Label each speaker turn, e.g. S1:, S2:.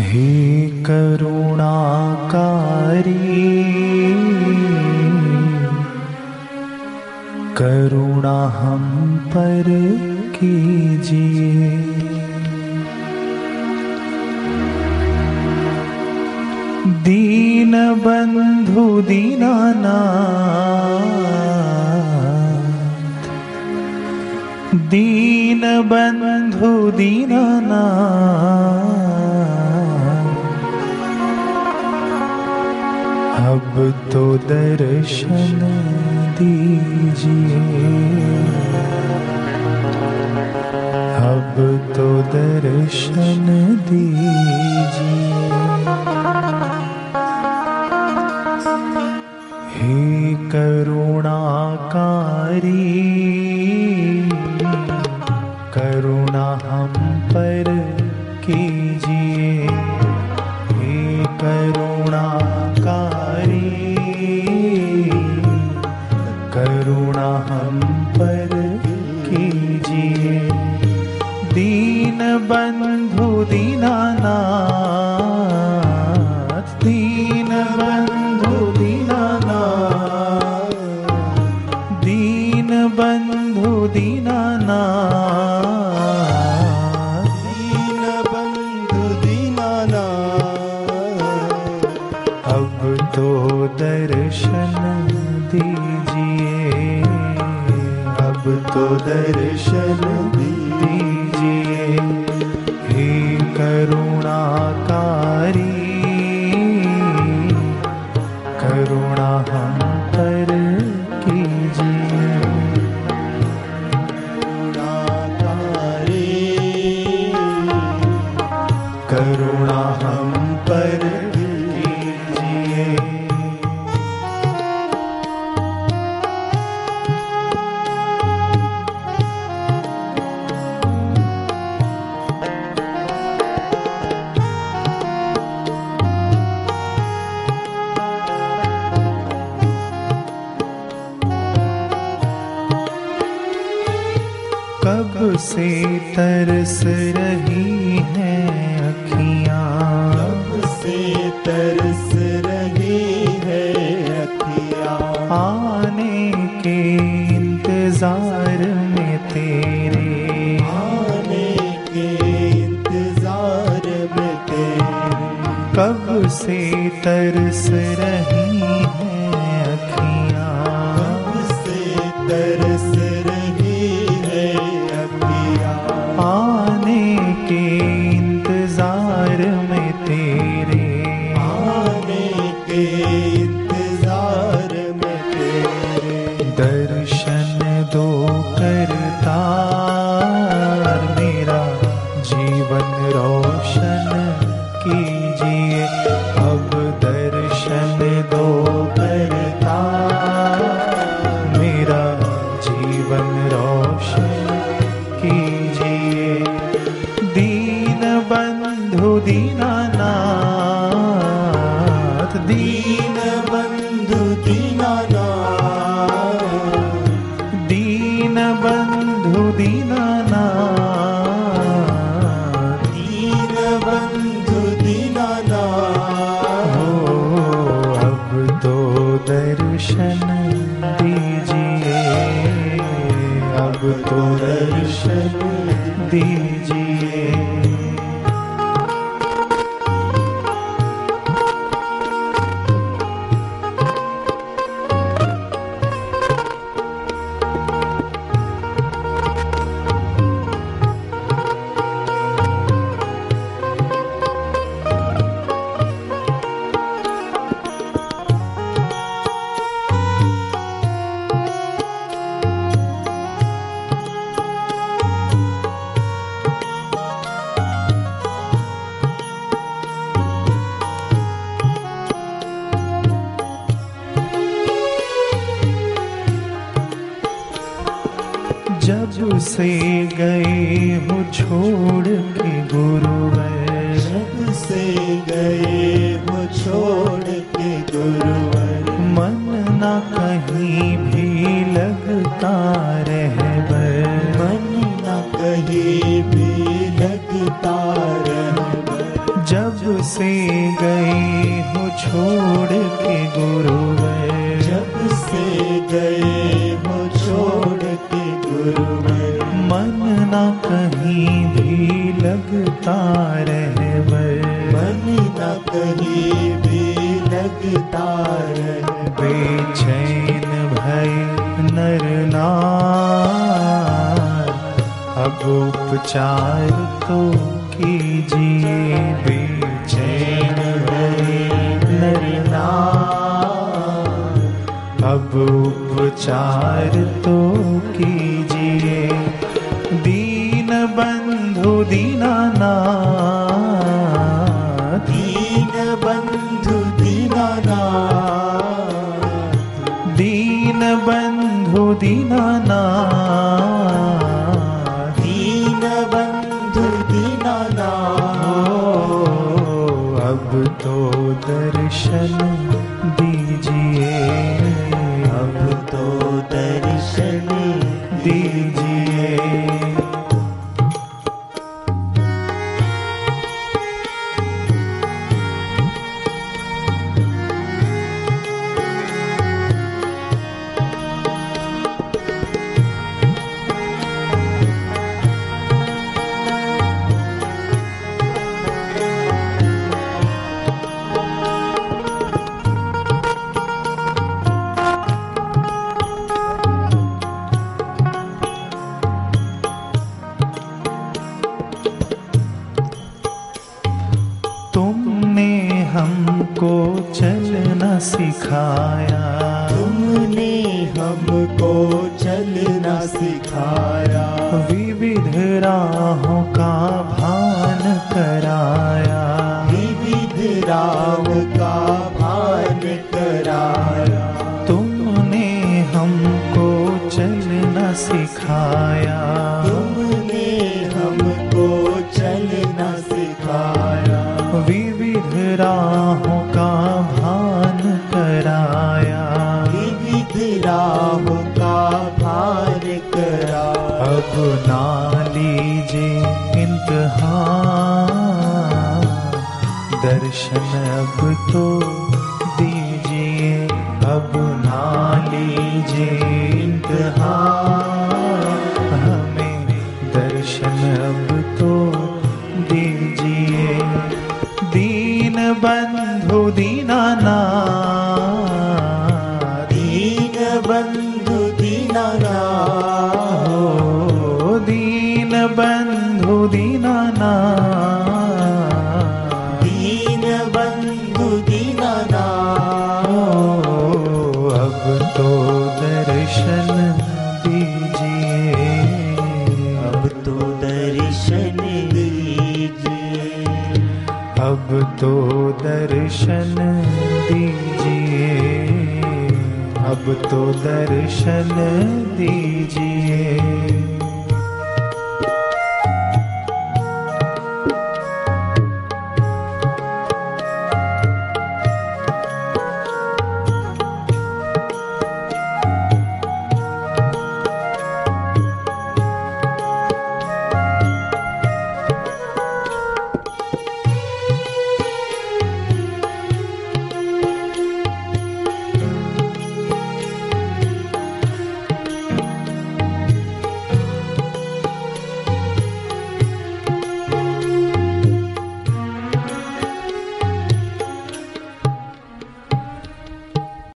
S1: हे करुणाकारी करुणा हम पर कीजिए। दीन बंधु दीनाना दीन बंधु दीनाना तो दर्शन दीजिए। अब तो दर्शन तो दर्शन दीजिए। हे करुणाकारी करुणा हम पर कीजिए।
S2: गुणाकारी
S1: करुणा से तरस रही हैं अखियाँ।
S2: से तरस रही है अखिया।
S1: आने के इंतज़ार में तेरे।
S2: आने के इंतज़ार में तेरे।
S1: कब से तरस रही हैं दीन बंधु दीनानाथ दीन
S2: बंधु दीनाना।
S1: हो अब तो दर्शन दीजिए। अब तो दर्शन दीजिए। से गए हो छोड़ के गुरु
S2: जब से गए हो छोड़ के गुरुवर
S1: मन न कहीं भी लगता रहबर
S2: मन न कहीं भी लगता रहबर
S1: जब से
S2: गए हो छोड़ के गुरुवर
S1: नर अब उपचार तो कीजिए बेचैन भय नर नार। अब उपचार तो कीजिए, दीन बंधु दीनानाथ। दर्शन चलना सिखाया।
S2: तुमने हमको चलना सिखाया।
S1: विविध राहों का भान कराया।
S2: विविध राम का भान कराया।
S1: अब ना लीजिए इम्तहान दर्शन अब तो दीजिए, अब ना लीजिए इम्तहान हमें दर्शन अब तो दीजिए। दीन बंधु दीनानाथ बंधु दीनानाथ
S2: दीन बंधु दीनानाथ
S1: ओ अब तो दर्शन दीजिए।
S2: अब तो दर्शन दीजिए।
S1: अब तो दर्शन दीजिए। अब तो दर्शन दीजिए।